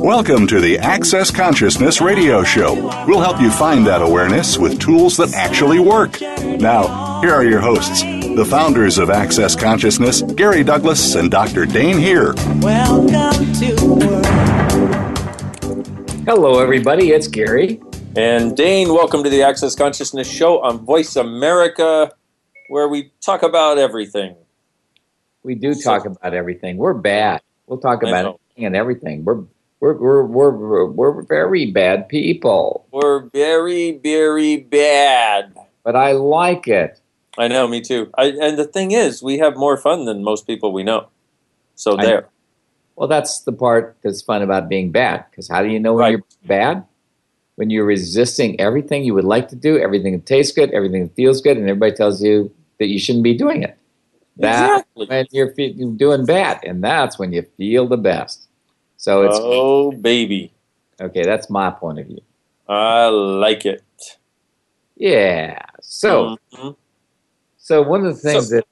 Welcome to the Access Consciousness Radio Show. We'll help you find that awareness with tools that actually work. Now, here are your hosts, the founders of Access Consciousness, Gary Douglas and Dr. Dane Heer. Welcome to world. Hello, everybody. It's Gary. And Dane, welcome to the Access Consciousness Show on Voice America, where we talk about everything. We do talk about everything. We're bad. We'll talk about know. anything and everything. We're we're we're we're we're, very bad people, We're very, very bad. but I like it. I know, me too. I, and the thing is, we have more fun than most people we know. So I- there. Well, that's the part that's fun about being bad. Because how do you know when Right. you're bad? When you're resisting everything you would like to do, everything that tastes good, everything that feels good, and everybody tells you that you shouldn't be doing it. That's Exactly. when you're fe- you're doing bad, and that's when you feel the best. So it's Oh, baby. okay. That's my point of view. I like it. Yeah. So. Mhm. So one of the things So- that,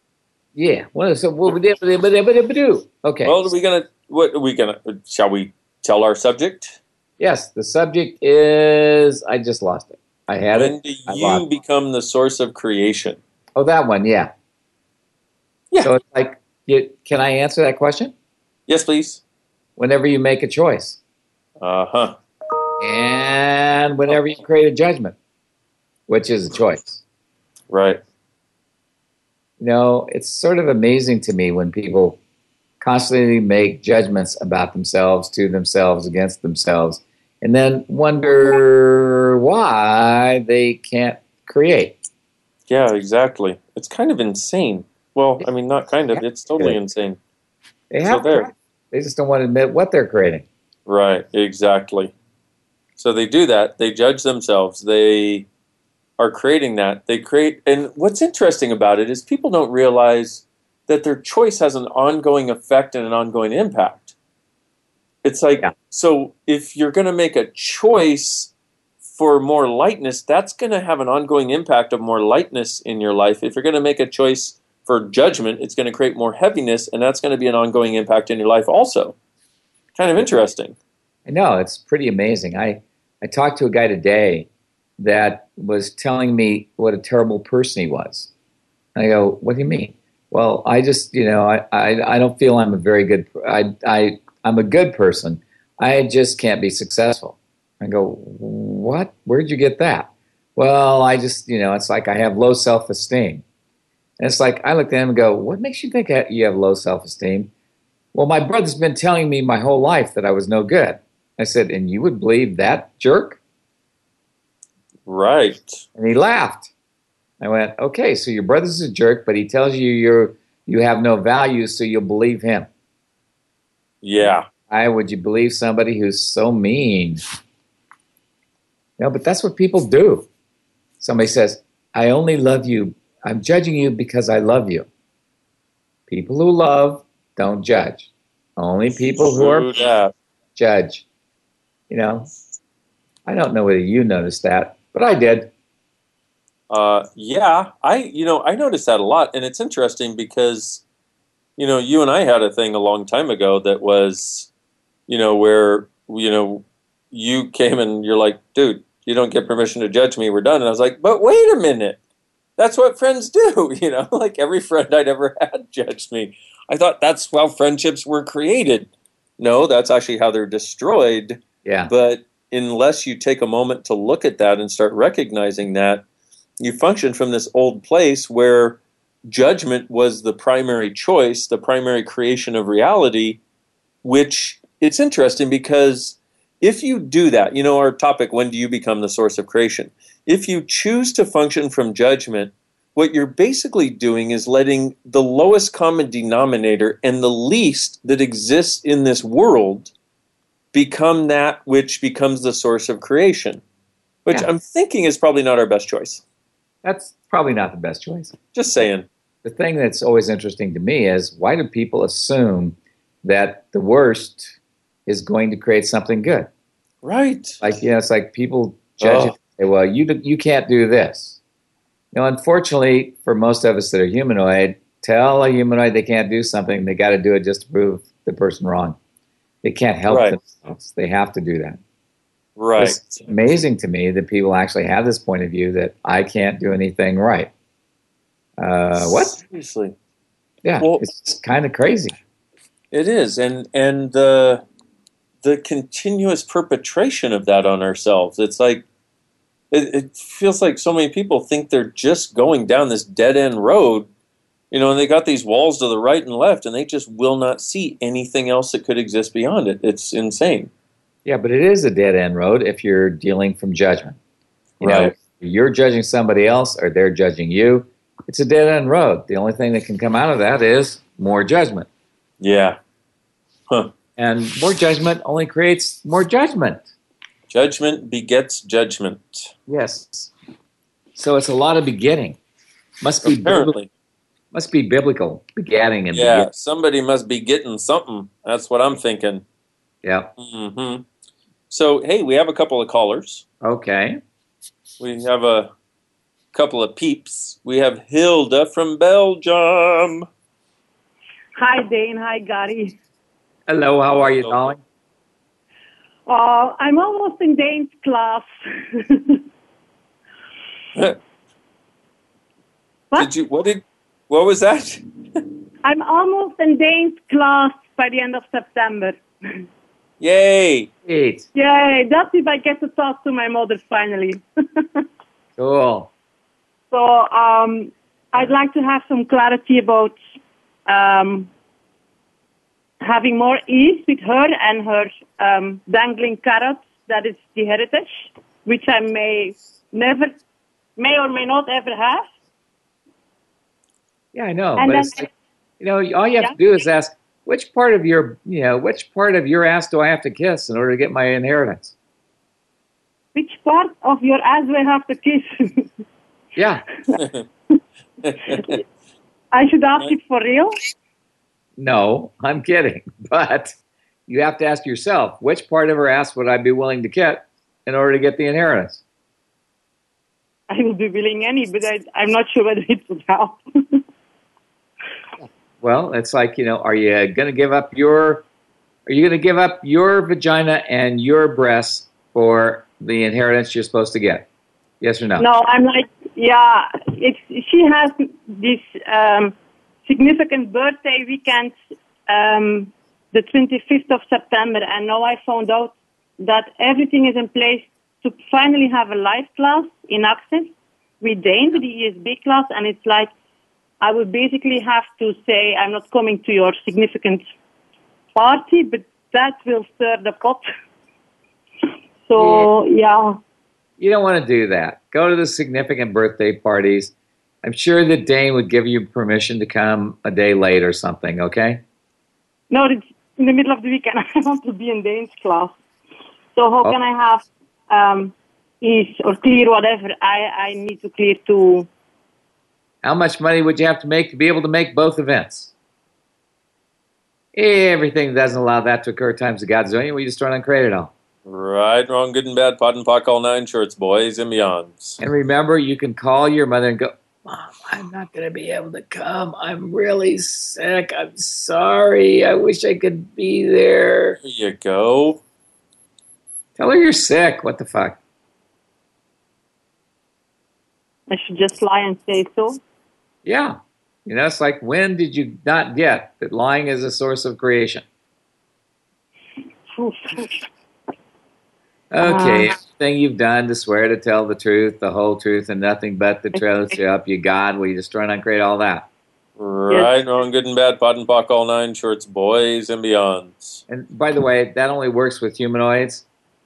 yeah, one of the so what we did, okay. Well, are we to, what are we to, shall we tell our subject? yes, the subject is I just lost it. I had When it. do you lost it. become the source of creation? Oh, that one, yeah. Yeah. So it's like, you, can I answer that question? Yes, please. Whenever you make a choice, Uh huh. and whenever you create a judgment, which is a choice. Right. You know, it's sort of amazing to me when people constantly make judgments about themselves, to themselves, against themselves, and then wonder why they can't create. Yeah, exactly. It's kind of insane. Well, I mean, not kind of. It's totally insane. They So have there. They just don't want to admit what they're creating. Right, exactly. So they do that. They judge themselves. They are creating that. They create, and what's interesting about it is people don't realize that their choice has an ongoing effect and an ongoing impact. It's like, Yeah. so if you're going to make a choice for more lightness, that's going to have an ongoing impact of more lightness in your life. If you're going to make a choice for judgment, it's going to create more heaviness, and that's going to be an ongoing impact in your life also. Kind of interesting. I know it's pretty amazing. I I talked to a guy today that was telling me what a terrible person he was. I go, "What do you mean?" Well, I just you know I I, I don't feel I'm a very good I I I'm a good person. I just can't be successful. I go, "What? Where'd you get that?" Well, I just you know it's like I have low self esteem. And it's like I looked at him and go, "What makes you think you have low self esteem?" Well, my brother's been telling me my whole life that I was no good. I said, and you would believe that jerk? Right. And he laughed. I went, okay, so your brother's a jerk, but he tells you you're you have no value, so you'll believe him. Yeah. Why would you believe somebody who's so mean? No, but that's what people do. Somebody says, I only love you. I'm judging you because I love you. People who love don't judge. Only people who are judge. You know, I don't know whether you noticed that, but I did. Uh, yeah, I you know I noticed that a lot, and it's interesting because you know you and I had a thing a long time ago that was you know where you know you came and you're like, dude, you don't get permission to judge me. We're done. And I was like, but wait a minute, that's what friends do. You know, like every friend I'd ever had judged me. I thought that's how friendships were created. No, that's actually how they're destroyed. Yeah. But unless you take a moment to look at that and start recognizing that, you function from this old place where judgment was the primary choice, the primary creation of reality, which it's interesting because if you do that, you know, our topic, when do you become the source of creation? If you choose to function from judgment, what you're basically doing is letting the lowest common denominator and the least that exists in this world become that which becomes the source of creation, which Yeah. I'm thinking is probably not our best choice. That's probably not the best choice. Just saying. The thing that's always interesting to me is why do people assume that the worst is going to create something good? Right. Like, you know, it's like people judge Oh. it. Say, well, you, you can't do this. You know, unfortunately, for most of us that are humanoid, tell a humanoid they can't do something, they got to do it just to prove the person wrong. They can't help Right. themselves. They have to do that. Right. It's amazing to me that people actually have this point of view that I can't do anything right. Uh, what? Seriously. Yeah, Well- it's kind of crazy. It is, and and the the continuous perpetration of that on ourselves. It's like it, it feels like so many people think they're just going down this dead end road, you know, and they got these walls to the right and left, and they just will not see anything else that could exist beyond it. It's insane. Yeah, but it is a dead end road if you're dealing from judgment. You know, Right. you're judging somebody else or they're judging you. It's a dead end road. The only thing that can come out of that is more judgment. Yeah, Huh. And more judgment only creates more judgment. Judgment begets judgment. Yes. So it's a lot of beginning. Must be biblical, Apparently, must be biblical begetting and yeah. beget- Somebody must be getting something. That's what I'm thinking. yeah. Mm-hmm. So, hey, we have a couple of callers. Okay. We have a couple of peeps. We have Hilda from Belgium. Hi, Dane. Hi, Gary. Hello, how are you, darling? Uh, I'm almost in Dane's class. What? Did you? What did? What was that? I'm almost in Dane's class by the end of September. Yay! Great. Yay, that's if I get to talk to my mother finally. Cool. so um, I'd like to have some clarity about um, having more ease with her and her um, dangling carrots, that is the heritage, which I may never, may or may not ever have. Yeah, I know. And but it's like, you know, all you have Yeah. to do is ask which part of your, you know, which part of your ass do I have to kiss in order to get my inheritance? Which part of your ass do I have to kiss? Yeah. I should ask it for real. No, I'm kidding. But you have to ask yourself, which part of her ass would I be willing to get in order to get the inheritance? I will be willing any, but I, I'm not sure whether it would help. Well, it's like, you know, are you going to give up your are you going to give up your vagina and your breasts for the inheritance you're supposed to get? Yes or no? no, I'm like, yeah, it's, she has this um, significant birthday weekend, um, the 25th of September, and now I found out that everything is in place to finally have a live class in Access with Dane, with the ESB class, and it's like, I would basically have to say, I'm not coming to your significant party, but that will stir the pot. So, yeah. You don't want to do that. Go to the significant birthday parties. I'm sure that Dane would give you permission to come a day late or something, okay? No, it's in the middle of the weekend. I want to be in Dane's class. So how Oh. can I have um, ease or clear whatever I, I need to clear to? How much money would you have to make to be able to make both events? Everything doesn't allow that to occur times the godzillion. We just don't uncreate it all. right, wrong, good and bad, POD and POC, all nine shirts, boys and beyonds. And remember, you can call your mother and go, Mom, I'm not going to be able to come. I'm really sick. I'm sorry. I wish I could be there. There you go. Tell her you're sick. What the fuck? I should just lie and say so. Yeah. You know, it's like, when did you not get that lying is a source of creation? Oof. Okay, Uh. everything you've done to swear to tell the truth, the whole truth, and nothing but the truth, so help you God, will you destroy and uncreate all that? Right, wrong, good and bad, POD and POC, all nine shorts, boys and beyonds. And by the way, that only works with humanoids.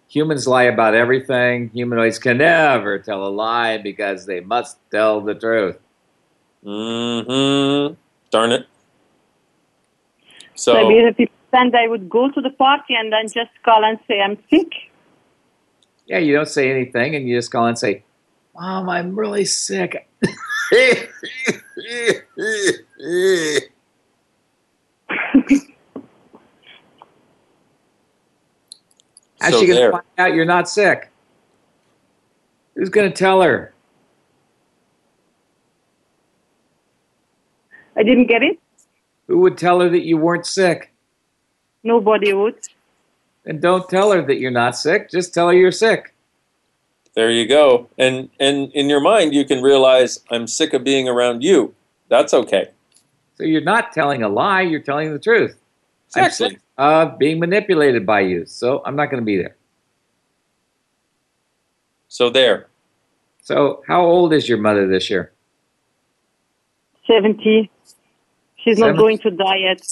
Humans lie about everything. Humanoids can never tell a lie because they must tell the truth. Mm-hmm. Darn it. So, Maybe if people then they would go to the party and then just call and say I'm sick. Yeah, you don't say anything and you just call and say, Mom, I'm really sick. How's so she going there. to find out you're not sick? Who's going to tell her? I didn't get it. Who would tell her that you weren't sick? Nobody would. And don't tell her that you're not sick. Just tell her you're sick. There you go. And and in your mind, you can realize I'm sick of being around you. That's okay. So you're not telling a lie. You're telling the truth. I'm Exactly. sick of being manipulated by you. So I'm not going to be there. So there. So how old is your mother this year? Seventy. She's Seven- not going to die yet.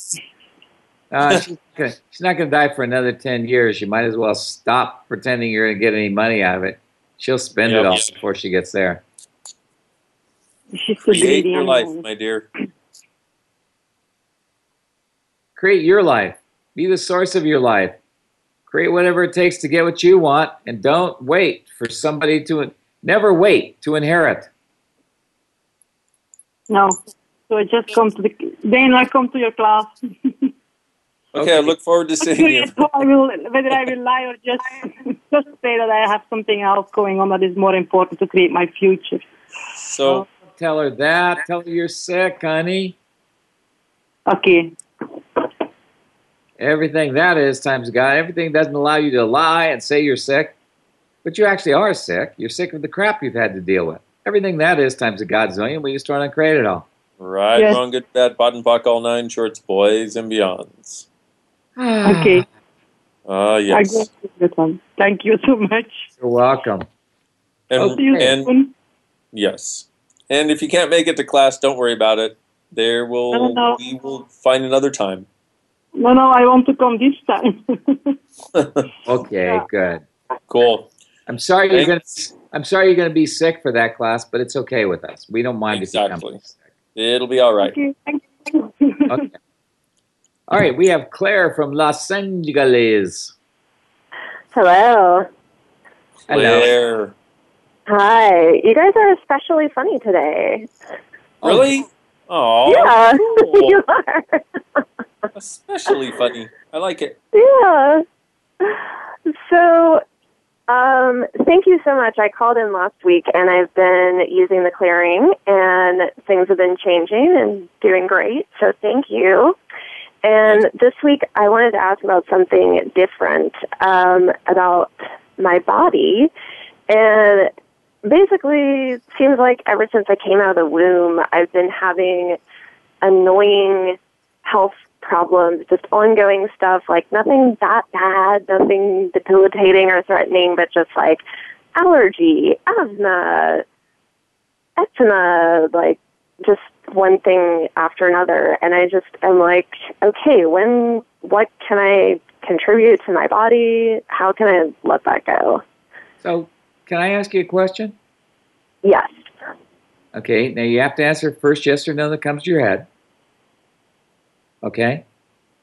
Uh, she's, not gonna, she's not going to die for another 10 years. You might as well stop pretending you're going to get any money out of it. She'll spend it all before she gets there. She's too Create your life, my dear. Create your life. Be the source of your life. Create whatever it takes to get what you want, and don't wait for somebody to. Never wait to inherit. No. So I just come to the then I come to your class. Okay, I look forward to seeing you. Whether I will, whether I will lie or just just say that I have something else going on that is more important to create my future. So oh. Tell her that. Tell her you're sick, honey. Okay. Everything that is times God. Everything doesn't allow you to lie and say you're sick, but you actually are sick. You're sick of the crap you've had to deal with. Everything that is times a God's zillion. We just trying to create it all. right, Yes. wrong, good, bad, POD and POC, all nine shorts, boys and beyonds. Okay. Ah, I yes. got this one. Thank you so much. You're welcome. And, See you and soon. yes. And if you can't make it to class, don't worry about it. There will No, no. we will find another time. No, no, I want to come this time. Okay, Yeah. good. cool. I'm sorry you're gonna. I'm sorry you're going to be sick for that class, but it's okay with us. We don't mind if you Exactly. come sick. It'll be all right. okay, thank you. Okay. All right, we have Claire from Los Angeles. Hello. Hello. Claire. Hi. You guys are especially funny today. Really? Oh, yeah, cool. you are. Especially funny. I like it. yeah. So, um, thank you so much. I called in last week and I've been using the clearing and things have been changing and doing great. So thank you. And this week I wanted to ask about something different, um, about my body. And basically, it seems like ever since I came out of the womb, I've been having annoying health problems, just ongoing stuff, like nothing that bad, nothing debilitating or threatening, but just like allergy, asthma, eczema, like just one thing after another. And I just am like, okay, when, what can I contribute to my body? How can I let that go? So, can I ask you a question? Yes. Okay, now you have to answer first yes or no that comes to your head. Okay?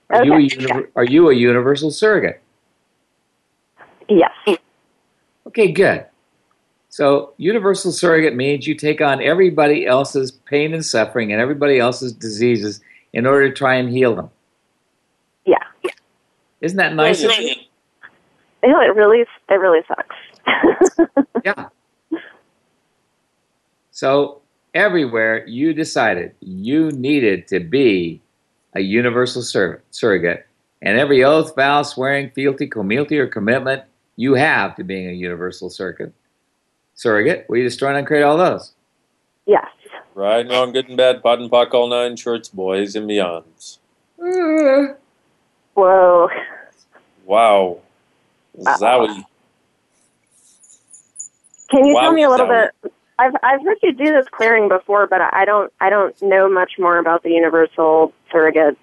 Are, you, a Okay. univer- are you a universal surrogate? Yes. Okay, good. So, universal surrogate means you take on everybody else's pain and suffering and everybody else's diseases in order to try and heal them. Yeah. Isn't that nice of you? You know, it really, it really sucks. Yeah. So, everywhere you decided you needed to be a universal sur- surrogate, and every oath, vow, swearing, fealty, community, or commitment you have to being a universal surrogate, surrogate, we destroy and uncreate all those. yes. Right, wrong, good and bad, POD and POC, all nine shorts, boys and beyonds. Mm. Whoa. Wow. Uh, Zowie. Can you Wow, tell me a little Zowie. bit I've I've heard you do this clearing before, but I don't I don't know much more about the universal surrogate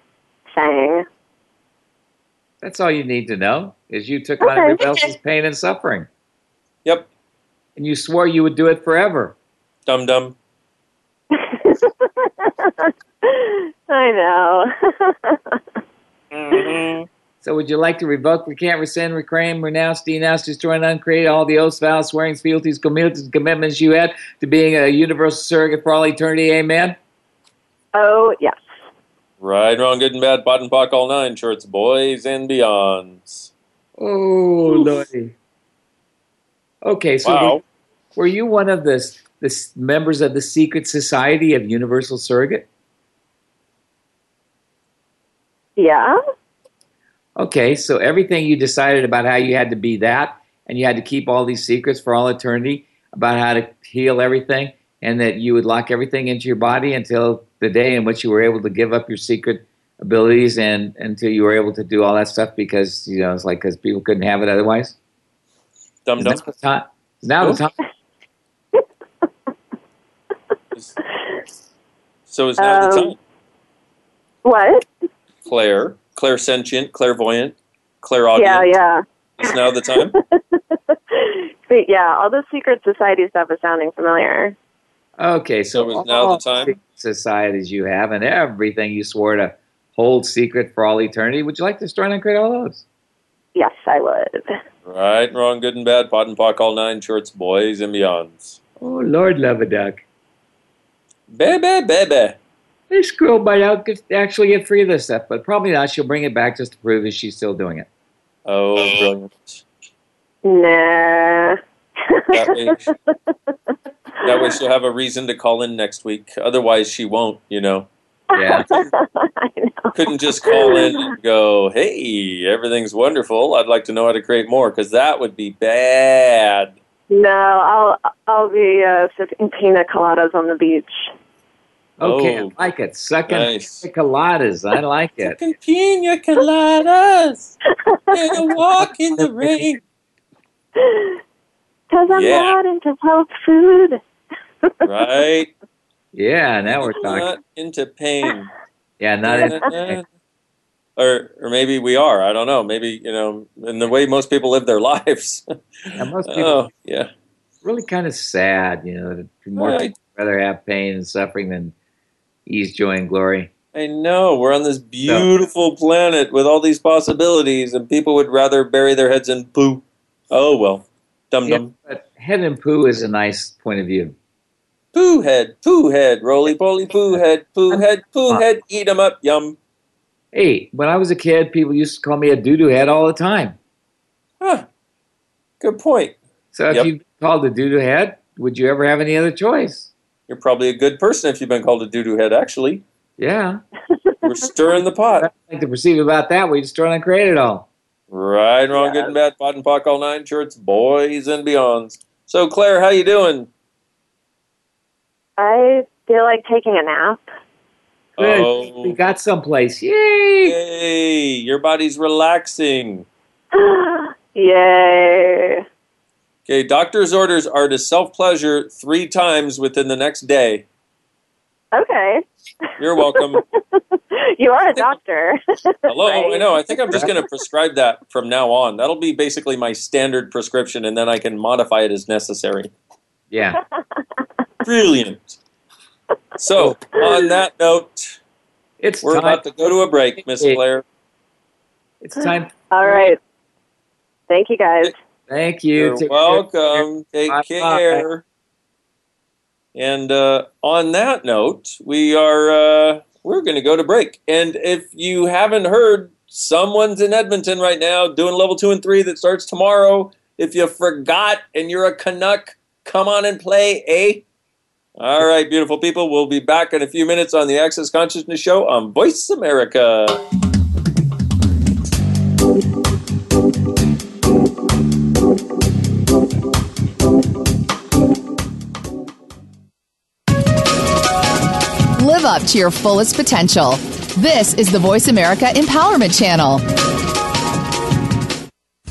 thing. That's all you need to know. Is you took on Okay. everybody else's pain and suffering, Yep. And you swore you would do it forever. Dum dum. I know. Mm-hmm. So, would you like to revoke, recant, rescind, reclaim, renounce, denounce, destroy, and uncreate all the oaths, vows, swearings, fealties, commitments, commitments you had to being a universal surrogate for all eternity? Amen. oh yes. Right, wrong, good and bad, POD and POC, all nine shorts, boys and beyonds. Oh, lordy. Okay, so Wow. were, were you one of the, the members of the secret society of Universal Surrogate? Yeah. Okay, so everything you decided about how you had to be that, and you had to keep all these secrets for all eternity about how to heal everything, and that you would lock everything into your body until the day in which you were able to give up your secret abilities and until you were able to do all that stuff because you know it's like because people couldn't have it otherwise. Dum Is dum. now the time? Is now the time? So is now the Um, time. What? Claire, clairsentient, clairvoyant, clairaudient. Yeah, yeah. It's now the time. But yeah, all the secret society stuff is sounding familiar. Okay, so So is now the time? societies you have and everything you swore to hold secret for all eternity. Would you like to start and create all those? Yes, I would. Right, wrong, good and bad, POD and POC, all nine shorts, boys and beyonds. Oh Lord, love a duck. Baby, baby. This girl might out get, actually get free of this stuff, but probably not. She'll bring it back just to prove that she's still doing it. Oh, brilliant. Nah. That way, that way she'll have a reason to call in next week. Otherwise, she won't, you know. Yeah. I know. Couldn't just call in and go, hey, everything's wonderful. I'd like to know how to create more, because that would be bad. No, I'll I'll be uh, sipping pina coladas on the beach. Okay, Oh. I like it. Sucking Nice. pina coladas. I like it. Fucking pina coladas and a walk in the rain. Cause I'm Yeah. not into health food. Right? Yeah, now we're talking. Not into pain. Yeah, not uh-huh. in, or or maybe we are. I don't know. Maybe you know, in the way most people live their lives. yeah, most people oh yeah, really kind of sad. You know, more Right. people rather have pain and suffering than ease, joy, and glory. I know. We're on this beautiful planet with all these possibilities, and people would rather bury their heads in poo. Oh well, dum Yeah, dum. but head and poo is a nice point of view. Poo head, poo head, roly poly poo head, poo head, poo head. Eat 'em up, yum. Hey, when I was a kid, people used to call me a doo doo head all the time. Huh. Good point. So if Yep. you called a doo doo head, would you ever have any other choice? You're probably a good person if you've been called a doo doo head. Actually, Yeah. we're stirring the pot. I like to perceive about that. We just try and create it all. Right, wrong, good and bad, POD and POC, all nine shirts, boys and beyonds. So, Claire, how you doing? I feel like taking a nap. Good. Oh. We got someplace. Yay! Yay, your body's relaxing. Yay. Okay, doctor's orders are to self pleasure three times within the next day. Okay. You're welcome. you are a doctor. Hello, oh, Right? I know. I think I'm just going to prescribe that from now on. That'll be basically my standard prescription, and then I can modify it as necessary. Yeah. Brilliant. So, on that note, It's we're time. about to go to a break, Miss Blair. It's time. All right. Thank you guys. Thank you. You're Take care. welcome. Take Bye-bye. care. And uh, on that note, we are uh, we're going to go to break. And if you haven't heard, someone's in Edmonton right now doing level two and three that starts tomorrow. If you forgot and you're a Canuck, come on and play, eh? All right, beautiful people. We'll be back in a few minutes on the Access Consciousness Show on Voice America. Live up to your fullest potential. This is the Voice America Empowerment Channel.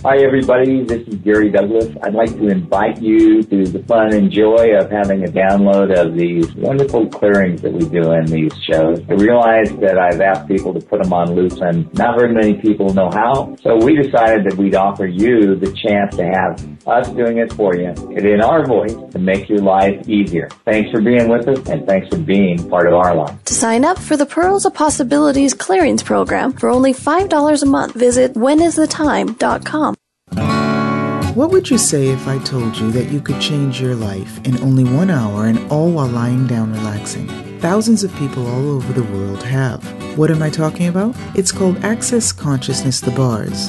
Hi, everybody. This is Gary Douglas. I'd like to invite you to the fun and joy of having a download of these wonderful clearings that we do in these shows. I realize that I've asked people to put them on loop and not very many people know how. So we decided that we'd offer you the chance to have us doing it for you and in our voice to make your life easier. Thanks for being with us and thanks for being part of our life. To sign up for the Pearls of Possibilities Clearings Program for only $5 a month, visit whenisthetime.com. What would you say if I told you that you could change your life in only one hour and all while lying down relaxing? Thousands of people all over the world have. What am I talking about? It's called Access Consciousness The Bars.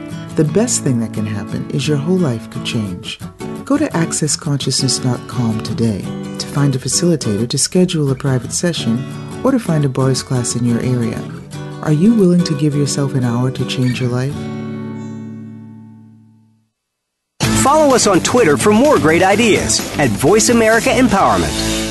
The best thing that can happen is your whole life could change. Go to accessconsciousness.com today to find a facilitator to schedule a private session or to find a bars class in your area. Are you willing to give yourself an hour to change your life? Follow us on Twitter for more great ideas at Voice America Empowerment.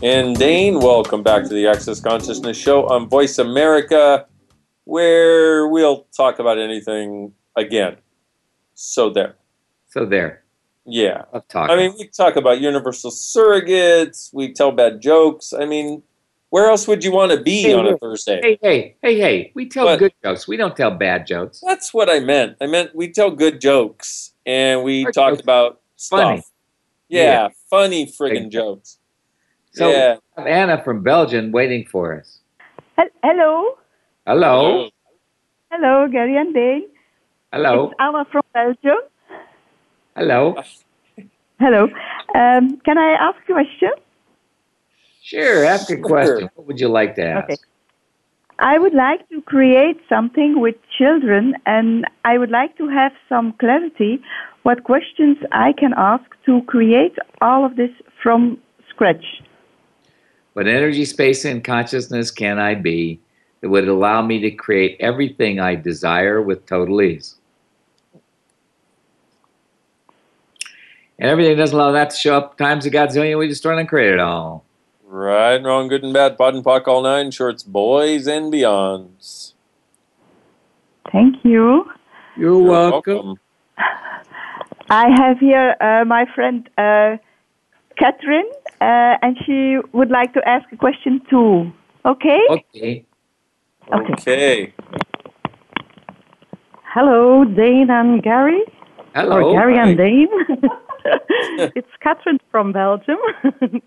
And Dane, welcome back to the Access Consciousness Show on Voice America, where we'll talk about anything again. So there. So there. Yeah. I mean, we talk about universal surrogates, we tell bad jokes. I mean, where else would you want to be hey, on a Thursday? Hey, hey, hey, hey. We tell but, good jokes. We don't tell bad jokes. That's what I meant. I meant we tell good jokes and we Our talk about stuff. Funny. Yeah, yeah. funny friggin' jokes. So yeah. Anna from Belgium waiting for us. Hello. Hello. Hello, Gary and Dane. Hello. It's Anna from Belgium. Hello. Hello. Um, can I ask a question? Sure, ask a question. What would you like to ask? Okay. I would like to create something with children and I would like to have some clarity what questions I can ask to create all of this from scratch. What energy, space, and consciousness can I be that would allow me to create everything I desire with total ease? And everything doesn't allow that to show up times a godzillion, we just destroy and create it all. Right, and wrong, good and bad, POD and POC, all nine shorts, boys and beyonds. Thank you. You're, You're welcome. welcome. I have here uh, my friend uh, Catherine, uh, and she would like to ask a question too. Okay? Okay. Okay. okay. Hello, Dane and Gary. Hello. Or Gary Hi. and Dane. it's Catherine from Belgium.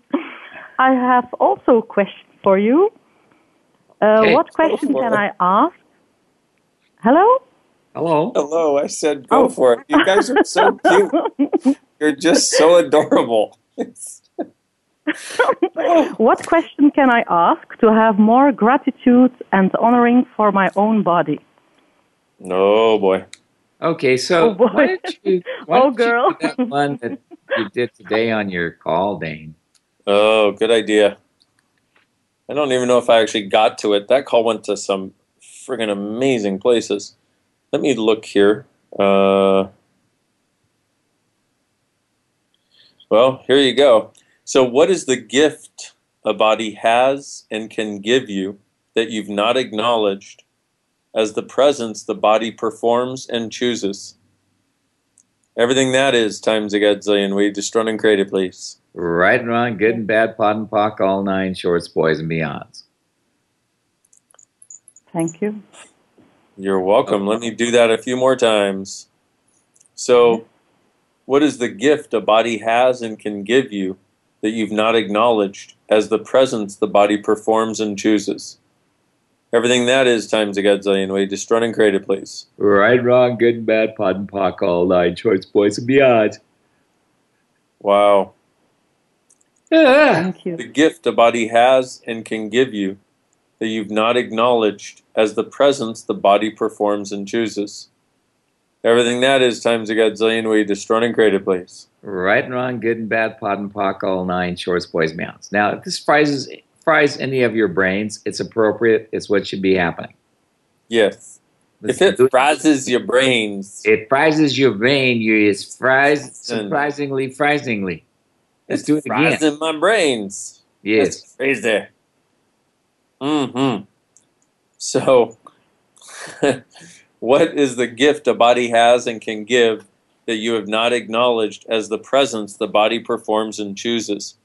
I have also a question for you. Uh, Okay, what question can it. I ask? Hello? Hello. Hello, I said go Oh. for it. You guys are so cute. You're just so adorable. what question can I ask to have more gratitude and honoring for my own body? No, boy. Okay, so Oh, boy. why don't you, why Oh, don't you girl. do that one that you did today on your call, Dane? Oh, good idea. I don't even know if I actually got to it. That call went to some friggin' amazing places. Let me look here. Uh, well, here you go. So, what is the gift a body has and can give you that you've not acknowledged as the presence the body performs and chooses? Everything that is times a godzillion. We just run and create it, please. Right and wrong, good and bad, POD and POC, all nine shorts, boys and beyonds. Thank you. You're welcome. Let me do that a few more times. So, what is the gift a body has and can give you that you've not acknowledged as the presence the body performs and chooses? Everything that is times a godzillion way. Just run and create it, please. Right, wrong, good and bad, POD and POC, all nine choice, boys and beyond. Wow. Ah! Thank you. The gift a body has and can give you that you've not acknowledged as the presence the body performs and chooses. Everything that is times a godzillion way. Just run and create it, please. Right and wrong, good and bad, POD and POC, all nine shorts, boys mounts. Now, if this fries, fries any of your brains, it's appropriate. It's what should be happening. Yes. If it fries your brains, It fries your brain. You is fries surprisingly, frisingly. Let's do it again. fries in my brains. Yes. That's crazy. Mm-hmm. So, what is the gift a body has and can give that you have not acknowledged as the presence the body performs and chooses?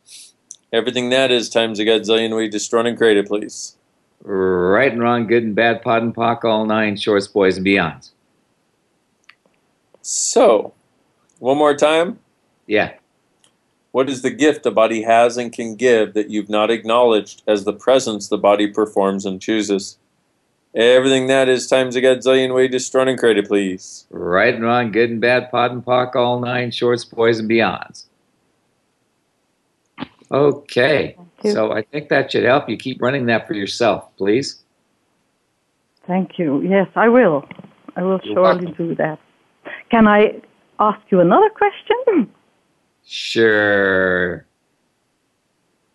Everything that is times a godzillion way. Just run and create it, please. Right and wrong, good and bad, POD and POC, all nine shorts, boys and beyonds. So, one more time. Yeah. What is the gift a body has and can give that you've not acknowledged as the presence the body performs and chooses? Everything that is times a godzillion way. Just run and create it, please. Right and wrong, good and bad, POD and POC, all nine shorts, boys and beyonds. Okay. So I think that should help you keep running that for yourself, please. Thank you. Yes, I will. I will You're surely do that. Can I ask you another question? Sure.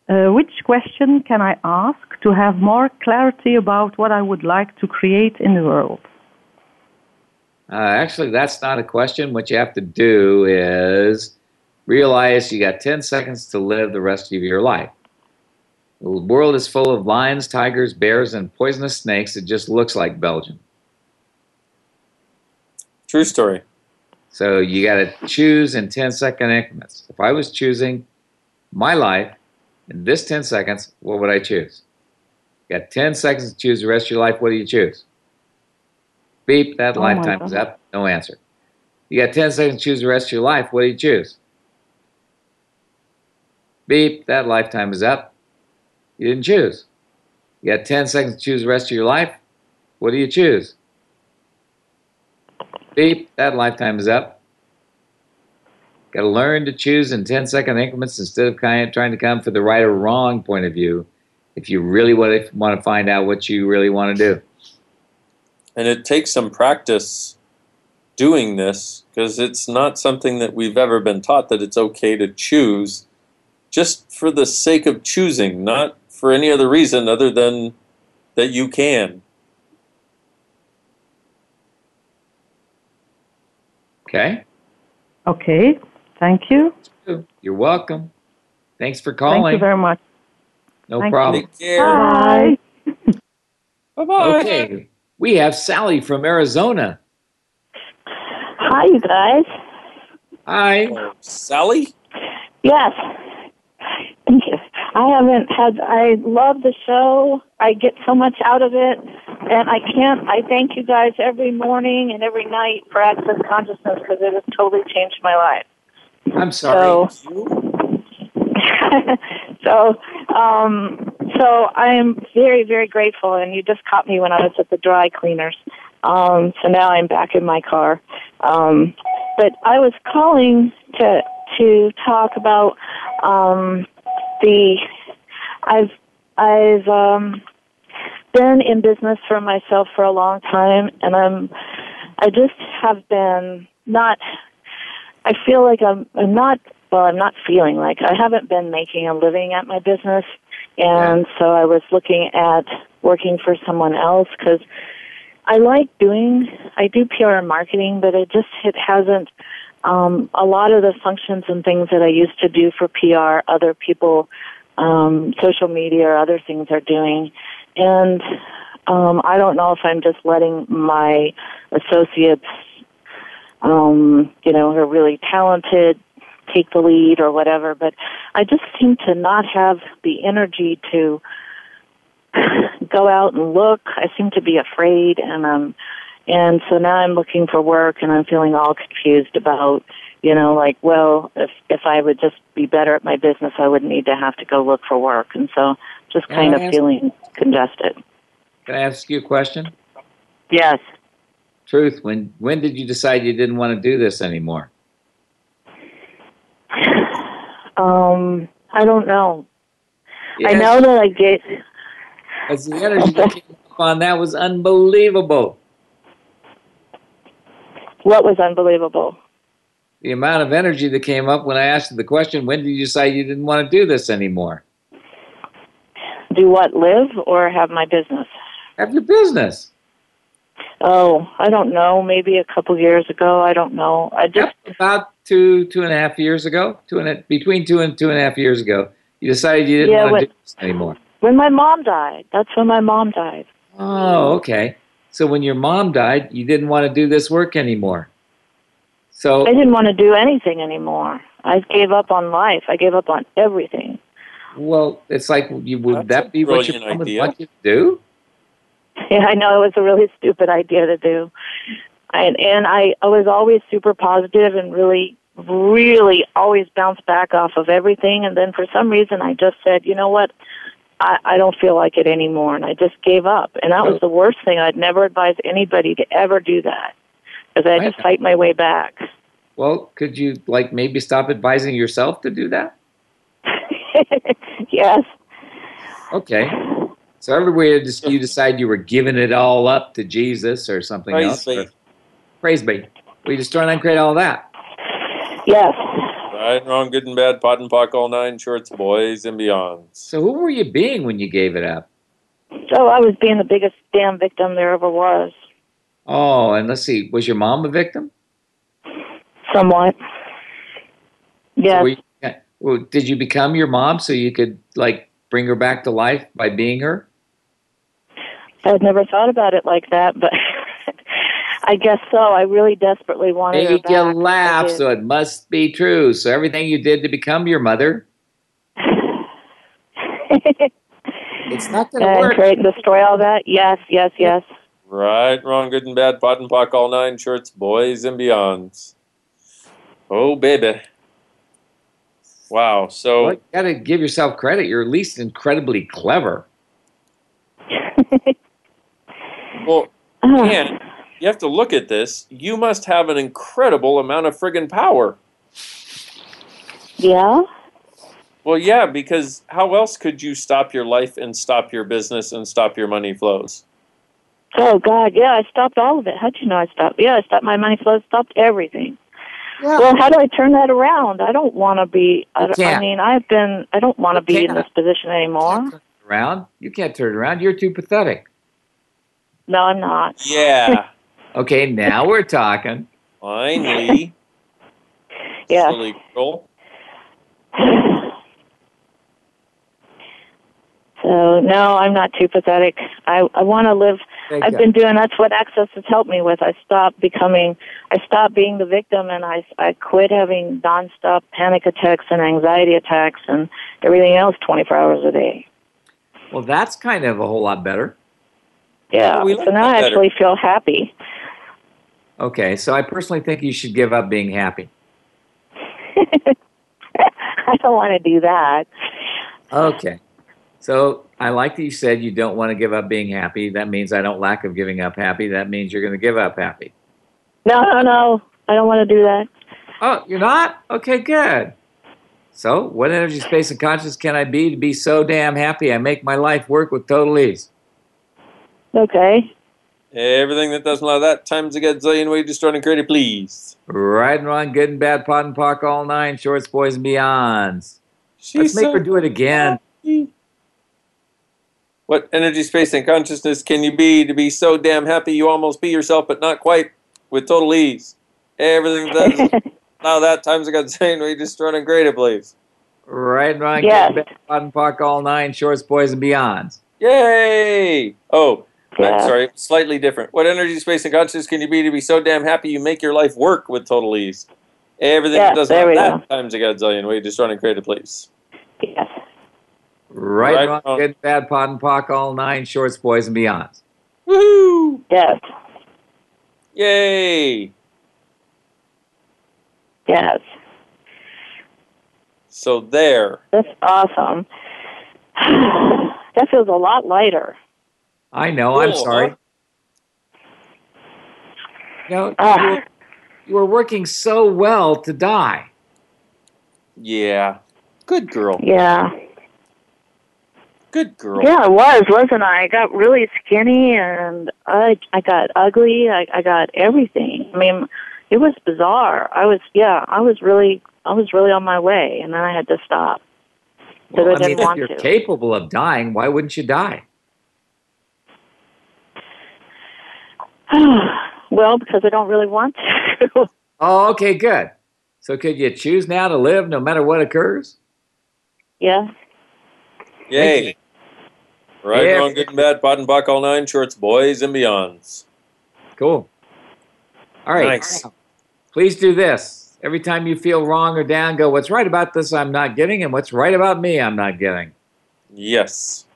Uh, which question can I ask to have more clarity about what I would like to create in the world? Uh, actually, that's not a question. What you have to do is realize you got 10 seconds to live the rest of your life. The world is full of lions, tigers, bears, and poisonous snakes. It just looks like Belgium. True story. So you got to choose in 10 second increments. If I was choosing my life in this 10 seconds, what would I choose? You got 10 seconds to choose the rest of your life. What do you choose? Beep, that Oh lifetime is up. No answer. You got 10 seconds to choose the rest of your life. What do you choose? Beep, that lifetime is up. You didn't choose. You got 10 seconds to choose the rest of your life. What do you choose? Beep, that lifetime is up. Got to learn to choose in 10 second increments instead of kind of trying to come for the right or wrong point of view if you really want to, want to find out what you really want to do. And it takes some practice doing this because it's not something that we've ever been taught that it's okay to choose just for the sake of choosing, not for any other reason other than that you can. Okay? Okay, thank you. You're welcome. Thanks for calling. Thank you very much. no Thank problem. Take care. Bye. Bye bye. Okay. We have Sally from Arizona. Hi, you guys. Hi. Oh, Sally? Yes. Thank you. I haven't had, I love the show. I get so much out of it. And I can't, I thank you guys every morning and every night for Access Consciousness because it has totally changed my life. I'm sorry. so, um, so I am very, very grateful. And you just caught me when I was at the dry cleaners. Um, so now I'm back in my car. Um, but I was calling to to talk about um, the I've I've um, been in business for myself for a long time, and I'm I just have been not. I feel like I'm I'm not. Well, I'm not feeling like I haven't been making a living at my business, and so I was looking at working for someone else because I like doing. I do PR and marketing, but it just it hasn't. Um, a lot of the functions and things that I used to do for PR, other people, um, social media or other things are doing, and um, I don't know if I'm just letting my associates, um, you know, who are really talented, take the lead or whatever. But I just seem to not have the energy to go out and look. I seem to be afraid, and um, And so now I'm looking for work and I'm feeling all confused about, you know, like, well, if if I would just be better at my business, I wouldn't need to have to go look for work. And so just kind of ask- feeling congested. Can I ask you a question? Yes. Truth, when when did you decide you didn't want to do this anymore? Um, I don't know. I know that I get Because the energy that came up on that was unbelievable. what was unbelievable. The amount of energy that came up when I asked the question, when did you decide you didn't want to do this anymore? Do what? Live or have my business? Have your business. Oh, I don't know. Maybe a couple years ago. I don't know. I just About two, two and a half years ago, two and a, between two and two and a half years ago, you decided you didn't Yeah, want when- to do this anymore. when my mom died. That's when my mom died. Oh, okay. So when your mom died, you didn't want to do this work anymore. So I didn't want to do anything anymore. I gave up on life. I gave up on everything. Well, it's like you would That's that be what your brilliant mom would idea. want you to do? Yeah, I know it was a really stupid idea to do. And and I, I was always super positive and really really always bounced back off of everything and then for some reason I just said, you know what? I, I don't feel like it anymore and I just gave up. And that was the worst thing. I'd never advise anybody to ever do that. Because I had to fight my way back. Well, could you like maybe stop advising yourself to do that? yes. Okay. So everywhere you just- you decide you were giving it all up to Jesus or something Praise else. be. or- Praise be. We just trying to create all that. Yes. Right, and wrong, good and bad, POD and POC, all nine shorts, boys and beyond. So who were you being when you gave it up? So I was being the biggest damn victim there ever was. Oh, and let's see, was your mom a victim? Somewhat. Yes. So you- well, did you become your mom so you could like bring her back to life by being her? I'd never thought about it like that, but I guess so. I really desperately wanted her Make you back. laugh, so it must be true. So everything you did to become your mother, it's not going to and work. create, destroy all that. Yes, yes, yes. Right, wrong, good and bad, POD and POC, all nine shorts, boys and beyonds. Oh, baby. Wow. So, Well, you got to give yourself credit. You're at least incredibly clever. well, uh-huh. man, you have to look at this. You must have an incredible amount of friggin' power. Yeah. Well, yeah, because how else could you stop your life and stop your business and stop your money flows? Oh God, yeah, I stopped all of it. How'd you know I stopped? Yeah, I stopped my money flow, stopped everything. Well, how do I turn that around? I don't want to be. I, don't- I mean, I've been. I don't want to be in this position anymore. Around? You can't turn it around. You're too pathetic. No, I'm not. Yeah. Okay, now we're talking. Finally. Yeah. Silly girl. So no, I'm not too pathetic. I I want to live. Thank I've you. been doing. That's what Access has helped me with. I stopped becoming. I stopped being the victim, and I I quit having nonstop panic attacks and anxiety attacks and everything else 24 hours a day. Well, that's kind of a whole lot better. Yeah. we so like now I better. actually feel happy. Okay, so I personally think you should give up being happy. I don't want to do that. Okay. So I like that you said you don't want to give up being happy. That means I don't lack of giving up happy. That means you're going to give up happy. No, no, no. I don't want to do that. Oh, you're not? Okay, good. So, what energy, space, and conscious can I be to be so damn happy I make my life work with total ease? Okay. Everything that doesn't allow that times a godzillion way destroying and created, please. Right and wrong, good and bad, POD and POC, all nine, shorts, boys, and beyonds. Let's make so her do it again. What energy, space, and consciousness can you be to be so damn happy you almost be yourself, but not quite, with total ease? Everything that doesn't allow that times a godzillion way destroying and created, please. Right and wrong, Yes. good and bad, POD and POC, all nine, shorts, boys, and beyonds. Yay! Oh, Yeah. I'm sorry, slightly different. What energy, space, and consciousness can you be to be so damn happy you make your life work with total ease? Everything Yes, that doesn't there have we that times a godzillion way destroying and created, please. Yes. Right, Right, wrong, wrong. good bad, POD and POC, all nine, shorts, boys, and beyond. Woohoo! Yes. Yay! Yes, So there. that's awesome. that feels a lot lighter. I know. I'm sorry. huh? You, know, Ah. you, were, you were working so well to die. Yeah. Good girl. Yeah. Good girl. Yeah, I was, wasn't I? I got really skinny and I I got ugly. I I got everything. I mean, it was bizarre. I was yeah, I was really I was really on my way and then I had to stop. Because Well, I I mean, if you're to. capable of dying, why wouldn't you die? well, because I don't really want to. Oh, okay, good. So could you choose now to live no matter what occurs? yeah. Yay. Right, Yeah. wrong, good and bad, POD and POC, all nine shorts, boys and beyonds. Cool. All right. Nice. Please do this. Every time you feel wrong or down, go, what's right about this I'm not getting, and what's right about me I'm not getting. Yes.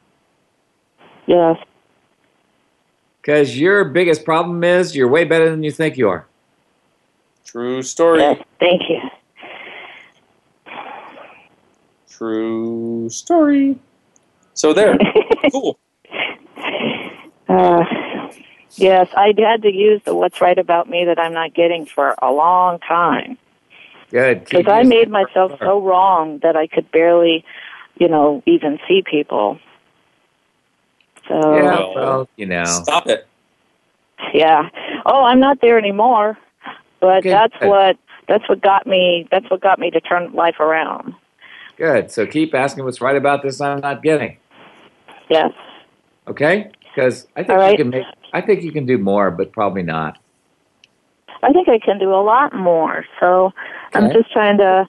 Yes. Because your biggest problem is you're way better than you think you are. True story. Yes. Thank you. True story. So there. cool. Uh, yes, I had to use the "What's right about me that I'm not getting" for a long time Good. because I made myself so wrong that I could barely, you know, even see people. So Yeah, Well, well, you know. Stop it. yeah. Oh, I'm not there anymore. But Okay, that's what that's what got me. That's what got me to turn life around. Good. So keep asking what's right about this I'm not getting. Yes. Okay? Because I think All you can make. I think you can do more, but probably not. I think I can do a lot more. So I'm just trying to.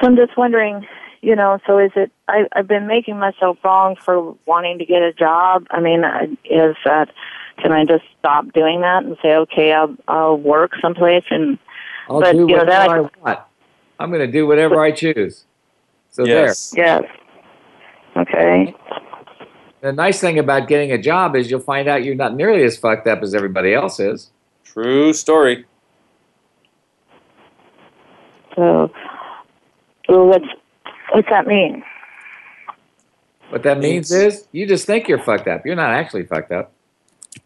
So I'm just wondering, you know. So is it? I, I've been making myself wrong for wanting to get a job. I mean, is that? Can I just stop doing that and say, okay, I'll I'll work someplace and. I'll but do you know, whatever then I I want. I'm going to do whatever I choose. So Yes. Yes. Okay. The nice thing about getting a job is you'll find out you're not nearly as fucked up as everybody else is. True story. So, so what's what's that mean? What that means is you just think you're fucked up. You're not actually fucked up.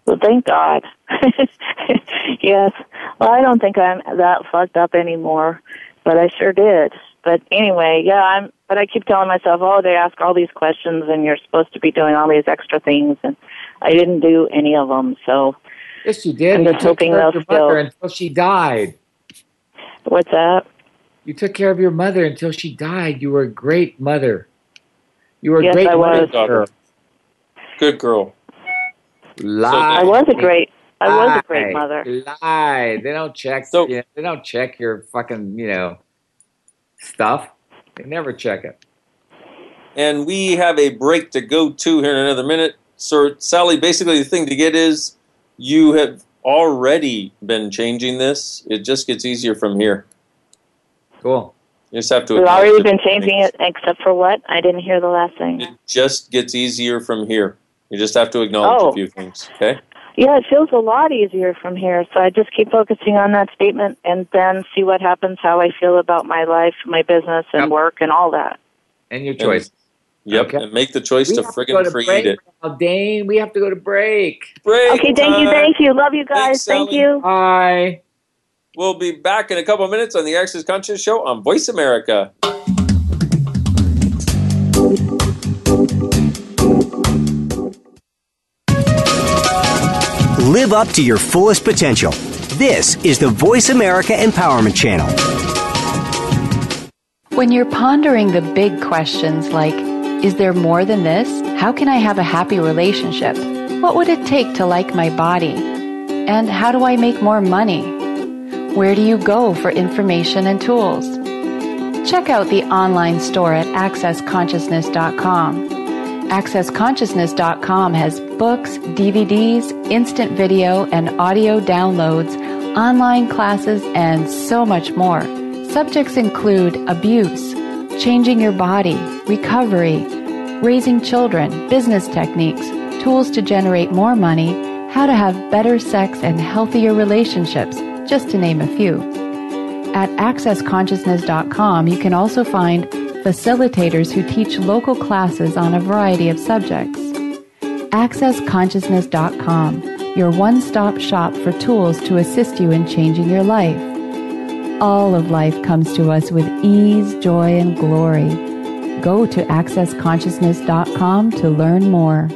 Well, thank God. yes. Well, I don't think I'm that fucked up anymore, but I sure did. But anyway, yeah, I'm. But I keep telling myself, oh, they ask all these questions, and you're supposed to be doing all these extra things, and I didn't do any of them. So, Yes, you did. I'm just hoping care of they'll your mother still- until she died. what's that? You took care of your mother until she died. You were a great mother. You were a Yes, great I mother. was. girl. Good girl. Lie. I was a great. I was a great mother. Lie. They don't check. So- you know, they don't check your fucking you know stuff. They never check it. And we have a break to go to here in another minute. So, Sally, basically, the thing to get is you have already been changing this. It just gets easier from here. Cool. You just have to. We've already been changing it, except for what? I didn't hear the last thing. It just gets easier from here. You just have to acknowledge Oh. a few things. Okay. Yeah, it feels a lot easier from here. So I just keep focusing on that statement and then see what happens, how I feel about my life, my business, and Yep. work, and all that. And your choice. Yep. Okay. And make the choice We to have to go friggin' to create break it. now, Dane. We have to go to break. Break. Okay, thank you, thank you. Love you guys. Thanks, thank Sally. you. Bye. We'll be back in a couple of minutes on the Access Conscious Show on Voice America. Live up to your fullest potential. This is the Voice America Empowerment Channel. When you're pondering the big questions like, is there more than this? How can I have a happy relationship? What would it take to like my body? And how do I make more money? Where do you go for information and tools? Check out the online store at accessconsciousness.com. AccessConsciousness.com has books, DVDs, instant video and audio downloads, online classes, and so much more. Subjects include abuse, changing your body, recovery, raising children, business techniques, tools to generate more money, how to have better sex and healthier relationships, just to name a few. At accessconsciousness.com, you can also find facilitators who teach local classes on a variety of subjects. AccessConsciousness.com, your one stop shop for tools to assist you in changing your life. All of life comes to us with ease, joy, and glory. Go to AccessConsciousness.com to learn more.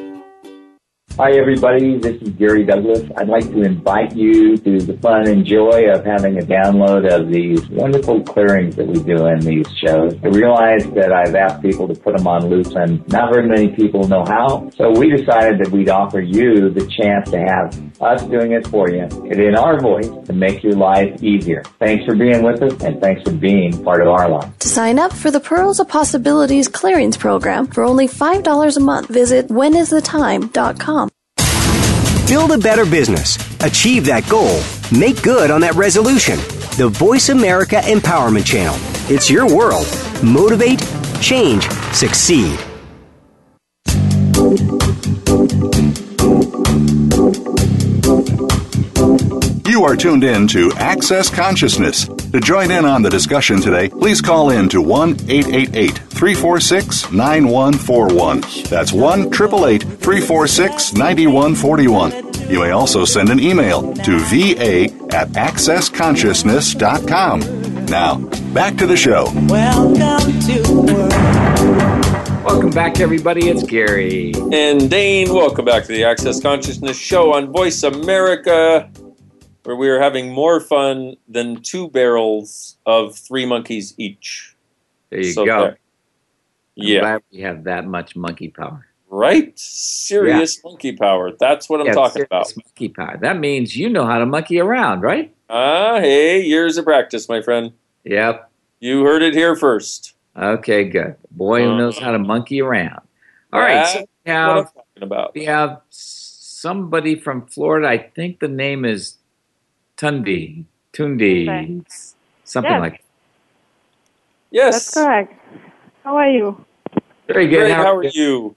Hi, everybody. This is Gary Douglas. I'd like to invite you to the fun and joy of having a download of these wonderful clearings that we do in these shows. I realize that I've asked people to put them on loose and not very many people know how. So we decided that we'd offer you the chance to have us doing it for you and in our voice to make your life easier. Thanks for being with us and thanks for being part of our life. To sign up for the Pearls of Possibilities Clearings Program for only $5 a month, visit whenisthetime.com. Build a better business. Achieve that goal. Make good on that resolution. The Voice America Empowerment Channel. It's your world. Motivate, change, succeed. You are tuned in to Access Consciousness. To join in on the discussion today, please call in to 1 888 346 9141. That's 1 888 346 9141. You may also send an email to va at accessconsciousness.com. Now, back to the show. Welcome to world. Welcome back, everybody. It's Gary. And Dane, welcome back to the Access Consciousness Show on Voice America, where we are having more fun than two barrels of three monkeys each. There you So go. there. Yeah. we have that much monkey power. Right? Serious monkey power. That's what I'm Yeah, talking serious about. Monkey power. That means you know how to monkey around, right? Ah, hey, years of practice, my friend. Yep. You heard it here first. Okay, good. Boy who knows how to monkey around. All right. So we That's what I'm have talking about. we have somebody from Florida. I think the name is Tundi. Tundi. Okay. Something Yes. like Yes. That's correct. How are you? Very good. Great, How how are are you?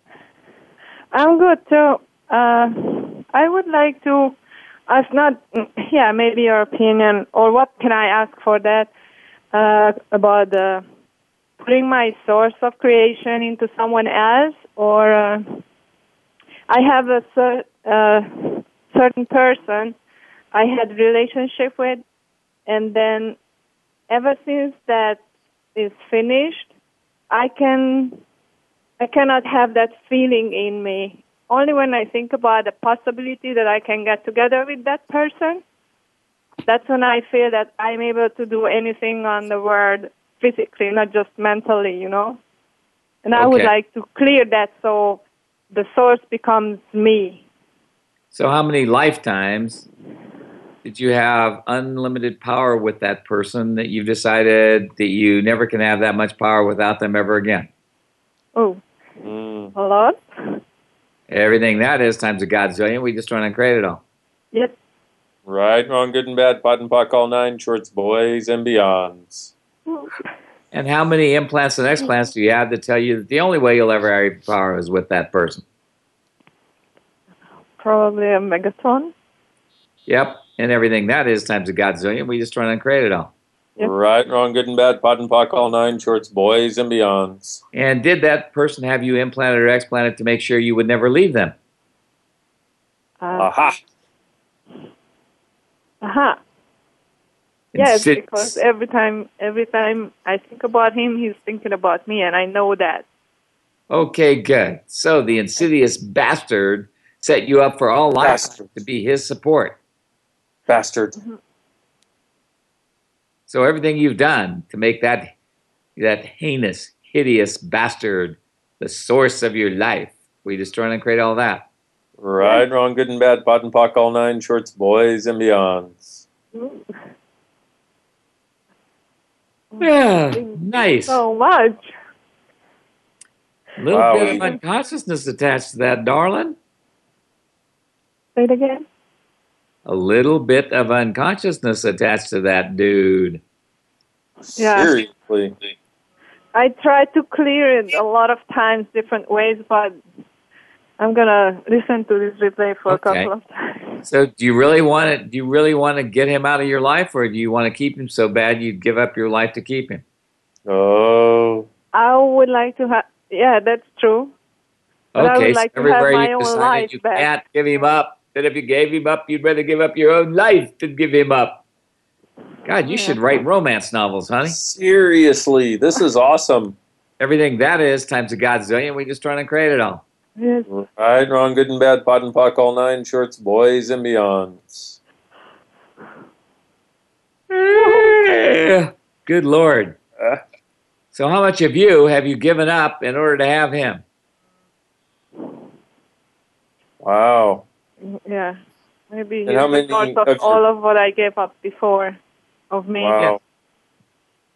I'm good So Uh, I would like to ask not, yeah, maybe your opinion, or what can I ask for that uh, about uh, putting my source of creation into someone else, or uh, I have a cer- uh, certain person I had relationship with, and then ever since that is finished, I can I cannot have that feeling in me. Only when I think about the possibility that I can get together with that person, that's when I feel that I'm able to do anything on the world physically, not just mentally, you know. And I would like to clear that so the source becomes me. So, how many lifetimes did you have unlimited power with that person that you've decided that you never can have that much power without them ever again? Oh, Mm. a lot? Everything that is times a godzillion. We just run and create it all. Yep. Right, wrong, good and bad, POD and POC, all nine shorts, boys and beyonds. And how many implants and explants do you have to tell you that the only way you'll ever have power is with that person? Probably a megaton. Yep. And everything that is times a godzillion. We just run and create it all. Right, wrong, good and bad, POD and POC, all nine shorts, boys and beyonds. And did that person have you implanted or explanted to make sure you would never leave them? Uh, Aha! aha. And Yes, sit- because every time every time I think about him, he's thinking about me, and I know that. Okay, good. So the insidious bastard set you up for all life to be his support. Bastard. Mm-hmm. So everything you've done to make that that heinous, hideous bastard the source of your life, we destroy and create all that. Right, wrong, good and bad, POD and POC, all nine shorts, boys and beyonds. Yeah, nice. So much. A little Wow. bit of unconsciousness attached to that, darling. Say it again. A little bit of unconsciousness attached to that dude. Yeah. Seriously. I try to clear it a lot of times, different ways, but I'm gonna listen to this replay for Okay. a couple of times. So, do you really want to? Do you really want to get him out of your life, or do you want to keep him so bad you'd give up your life to keep him? Oh. I would like to have. Yeah, that's true. But I okay, would like so to have everywhere my you own decided life you back. can't give him up. That if you gave him up, you'd rather give up your own life than give him up. God, you should write romance novels, honey. Seriously, this is awesome. Everything that is times a godzillion. We just trying to create it all. Yes. Right, wrong, good and bad, POD and POC, all nine shorts, boys and beyonds. Good Lord. Uh, So, how much of you have you given up in order to have him? wow. Mm-hmm. Yeah. Maybe And he's how many source of of your- all of what I gave up before of me. Wow.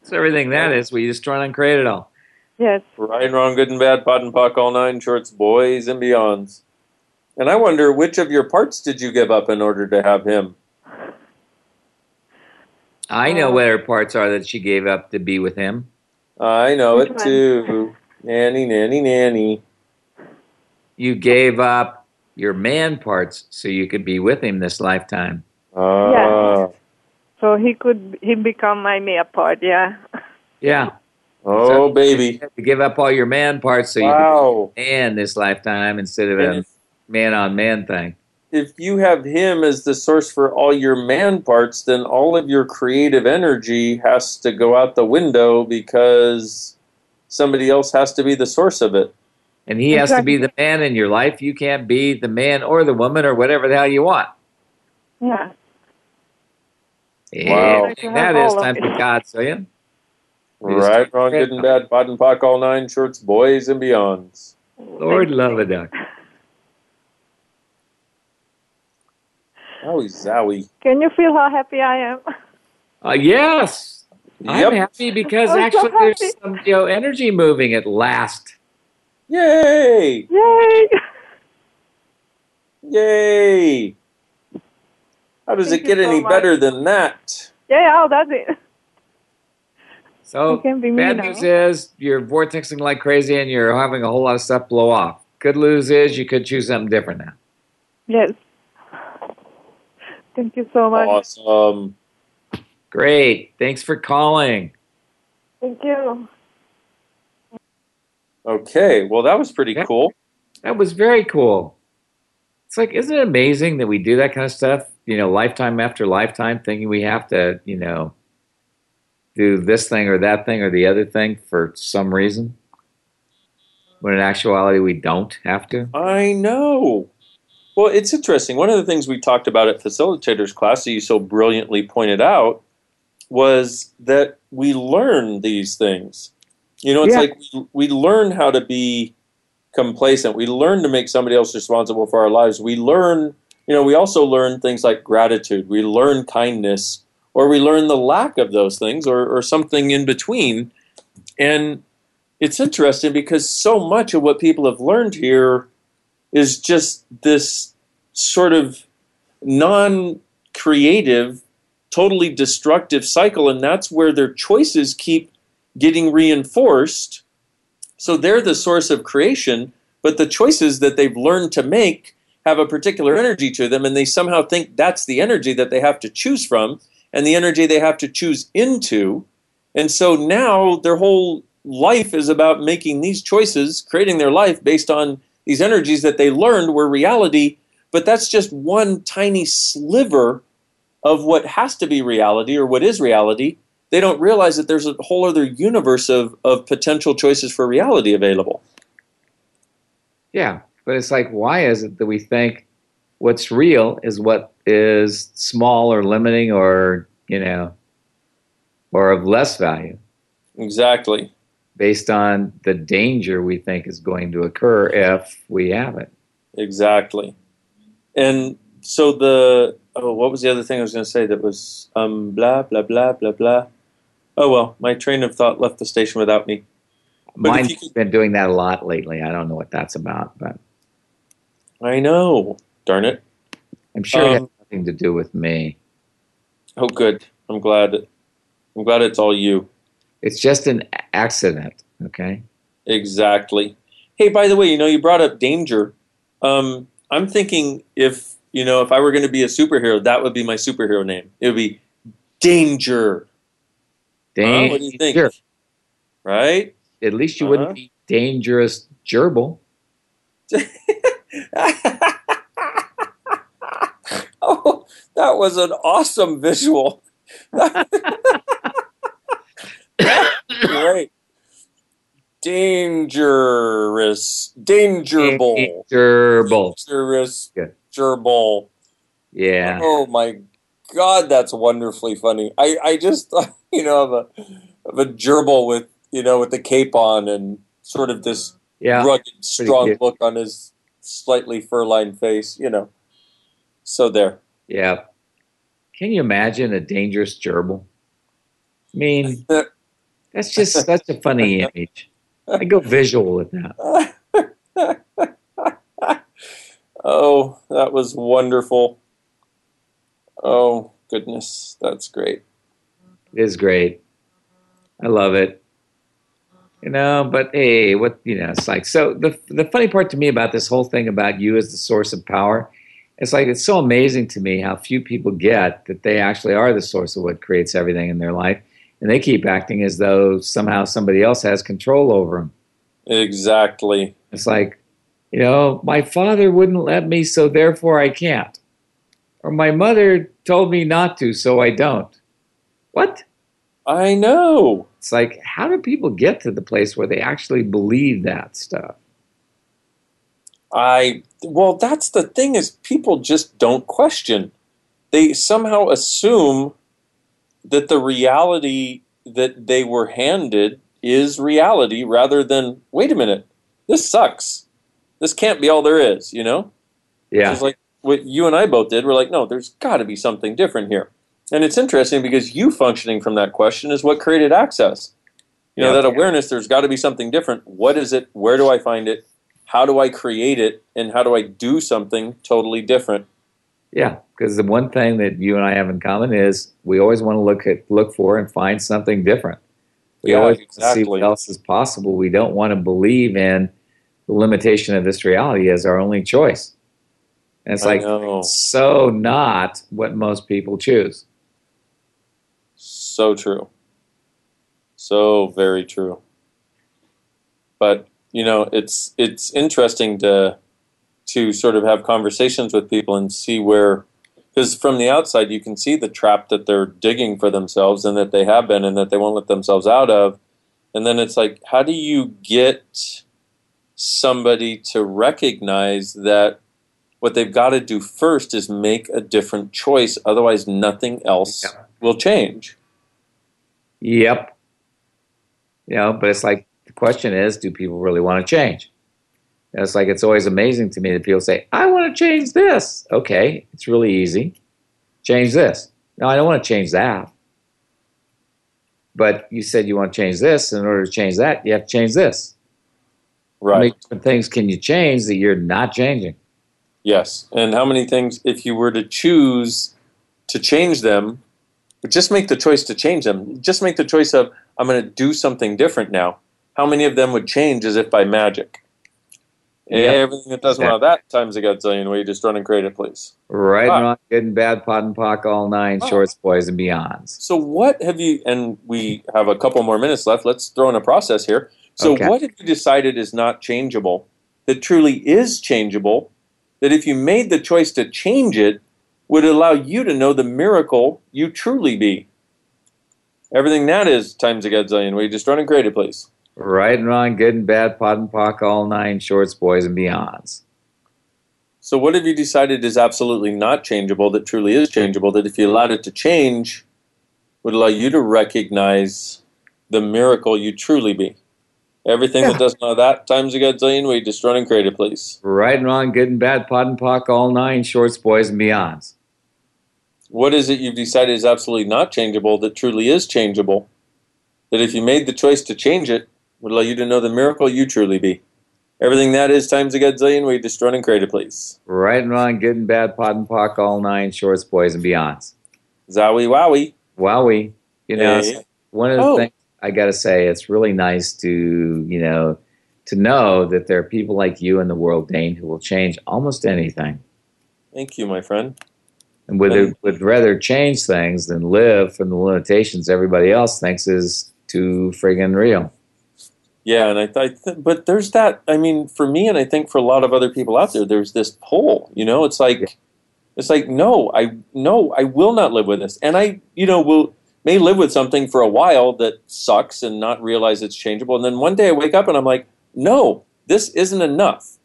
So, everything that is, we just trying to create it all. Yes. Right, and wrong, good and bad, POD and POC, all nine shorts, boys and beyonds. And I wonder which of your parts did you give up in order to have him? I know uh. what her parts are that she gave up to be with him. I know Which it one? too. Nanny, nanny, nanny. You gave up your man parts so you could be with him this lifetime. Ah. So he could he become my male part, yeah. Yeah. Oh, baby. To give up all your man parts so you Wow. could be man this lifetime instead of And a man on man thing. If you have him as the source for all your man parts, then all of your creative energy has to go out the window because somebody else has to be the source of it. And he has to be the man in your life. You can't be the man or the woman or whatever the hell you want. Yeah. Wow. Yeah, that is time for God, so yeah. We just- Right, wrong, good and bad, POD and POC, all nine shorts, boys and beyonds. Lord love a duck. Owie zowie. Can you feel how happy I am? Uh, yes. I'm happy because I'm so actually there's some you know, energy moving at last. Yay! Yay! Yay! How does Thank it get so any much. better than that? Yeah, oh that's it. So You can be me bad now. news is you're vortexing like crazy and you're having a whole lot of stuff blow off. Good news is you could choose something different now. Yes. Thank you so much. Awesome. Great. Thanks for calling. Thank you. Okay, well, that was pretty cool. That was very cool. It's like, isn't it amazing that we do that kind of stuff, you know, lifetime after lifetime, thinking we have to, you know, do this thing or that thing or the other thing for some reason? When in actuality, we don't have to. I know. Well, it's interesting. One of the things we talked about at facilitators class that you so brilliantly pointed out was that we learn these things. You know, it's Yeah. like we, we learn how to be complacent. We learn to make somebody else responsible for our lives. We learn, you know, we also learn things like gratitude. We learn kindness, or we learn the lack of those things, or, or something in between. And it's interesting because so much of what people have learned here is just this sort of non creative, totally destructive cycle. And that's where their choices keep getting reinforced. So they're the source of creation, but the choices that they've learned to make have a particular energy to them, and they somehow think that's the energy that they have to choose from and the energy they have to choose into. And so now their whole life is about making these choices, creating their life based on these energies that they learned were reality, but that's just one tiny sliver of what has to be reality or what is reality. They don't realize that there's a whole other universe of, of potential choices for reality available. Yeah. But it's like, why is it that we think what's real is what is small or limiting or, you know, or of less value Exactly. based on the danger we think is going to occur if we have it? Exactly. And so the oh, what was the other thing I was going to say that was um blah blah blah blah blah. Oh well, my train of thought left the station without me. But Mine's you been doing that a lot lately. I don't know what that's about, but I know. Darn it. I'm sure it has Um, nothing to do with me. Oh, good. I'm glad. I'm glad it's all you. It's just an accident, okay? Exactly. Hey, by the way, you know you brought up danger. Um, I'm thinking if you know if I were going to be a superhero, that would be my superhero name. It would be Danger. Huh? What do you think? Danger. Right? At least you Uh-huh. wouldn't be dangerous gerbil. Oh, that was an awesome visual. Great. Dangerous. Dangerable. Gerbil. Dangerous. Good. Gerbil. Yeah. Oh my god, that's wonderfully funny. I, I just you know, of a of a gerbil with you know with the cape on and sort of this Yeah. rugged, strong cute. look on his slightly fur-lined face. You know. So there. Yeah. Can you imagine a dangerous gerbil? I mean, that's just such a funny image. I go visual with that. Oh, that was wonderful. Oh goodness, that's great. It is great. I love it. You know, but hey, what you know, it's like so the the funny part to me about this whole thing about you as the source of power, it's like it's so amazing to me how few people get that they actually are the source of what creates everything in their life. And they keep acting as though somehow somebody else has control over them. Exactly. It's like, you know, my father wouldn't let me, so therefore I can't. Or my mother told me not to, so I don't. What? I know. It's like, how do people get to the place where they actually believe that stuff? I well, that's the thing is people just don't question. They somehow assume that the reality that they were handed is reality rather than wait a minute, this sucks. This can't be all there is, you know? Yeah. It's like what you and I both did. We're like, no, there's got to be something different here. And it's interesting because you functioning from that question is what created access. You know, Yeah. that awareness, there's got to be something different. What is it? Where do I find it? How do I create it? And how do I do something totally different? Yeah, because the one thing that you and I have in common is we always want to look at look for and find something different. We Yeah, always want to see what else is possible. We don't want to believe in the limitation of this reality as our only choice. And it's I like know. so not what most people choose. So true. So very true. But you know, it's it's interesting to to sort of have conversations with people and see where because from the outside you can see the trap that they're digging for themselves and that they have been and that they won't let themselves out of. And then it's like, how do you get somebody to recognize that what they've got to do first is make a different choice, otherwise nothing else will change. Yep. You know, but it's like the question is, do people really want to change? And it's like it's always amazing to me that people say, I want to change this. Okay, it's really easy. Change this. No, I don't want to change that. But you said you want to change this. In order to change that, you have to change this. How many Right. different things can you change that you're not changing? Yes. And how many things, if you were to choose to change them, but just make the choice to change them, just make the choice of, I'm going to do something different now. How many of them would change as if by magic? Yep. Everything that doesn't allow that times a godzillion way, just run and create it, please. Right Ah. and wrong, good and bad, POD and POC, all nine, Ah. shorts, boys, and beyonds. So, what have you, and we have a couple more minutes left, let's throw in a process here. So, Okay. what have you decided is not changeable that truly is changeable? That if you made the choice to change it, would allow you to know the miracle you truly be? Everything that is times a godzillion. We just run and create it, please? Right and wrong, good and bad, POD and POC, all nine, shorts, boys, and beyonds. So, what have you decided is absolutely not changeable that truly is changeable? That if you allowed it to change, would allow you to recognize the miracle you truly be? Everything that doesn't allow that times a godzillion, we you just run and create it, please? Right and wrong, good and bad, POD and POC, all nine, shorts, boys, and beyonds. What is it you've decided is absolutely not changeable that truly is changeable? That if you made the choice to change it, would allow you to know the miracle you truly be? Everything that is times a godzillion, we you just run and create it, please? Right and wrong, good and bad, POD and POC, all nine, shorts, boys, and beyonds. Zowie wowie. Wowie. You know, Hey. one of the Oh. things I got to say, it's really nice to, you know, to know that there are people like you in the world, Dane, who will change almost anything. Thank you, my friend. And would, would rather change things than live from the limitations everybody else thinks is too friggin' real. Yeah, and I, I th- but there's that. I mean, for me, and I think for a lot of other people out there, there's this pull. You know, it's like, it's like, no, I no, I will not live with this, and I, you know, will may live with something for a while that sucks and not realize it's changeable, and then one day I wake up and I'm like, no, this isn't enough.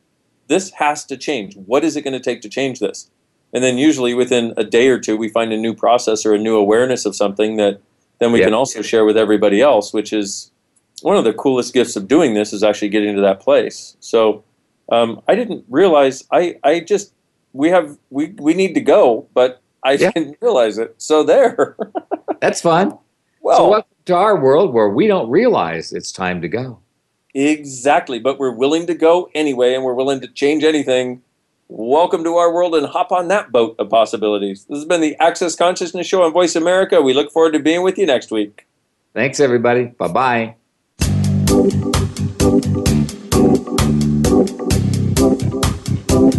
This has to change. What is it going to take to change this? And then usually within a day or two, we find a new process or a new awareness of something that then we Yeah. can also share with everybody else, which is one of the coolest gifts of doing this is actually getting to that place. So um, I didn't realize I, I just we have we, we need to go, but I didn't realize it. So there. That's fun. Well, so welcome to our world where we don't realize it's time to go. Exactly, but we're willing to go anyway, and we're willing to change anything. Welcome to our world and hop on that boat of possibilities. This has been the Access Consciousness Show on Voice America. We look forward to being with you next week. Thanks, everybody. Bye bye.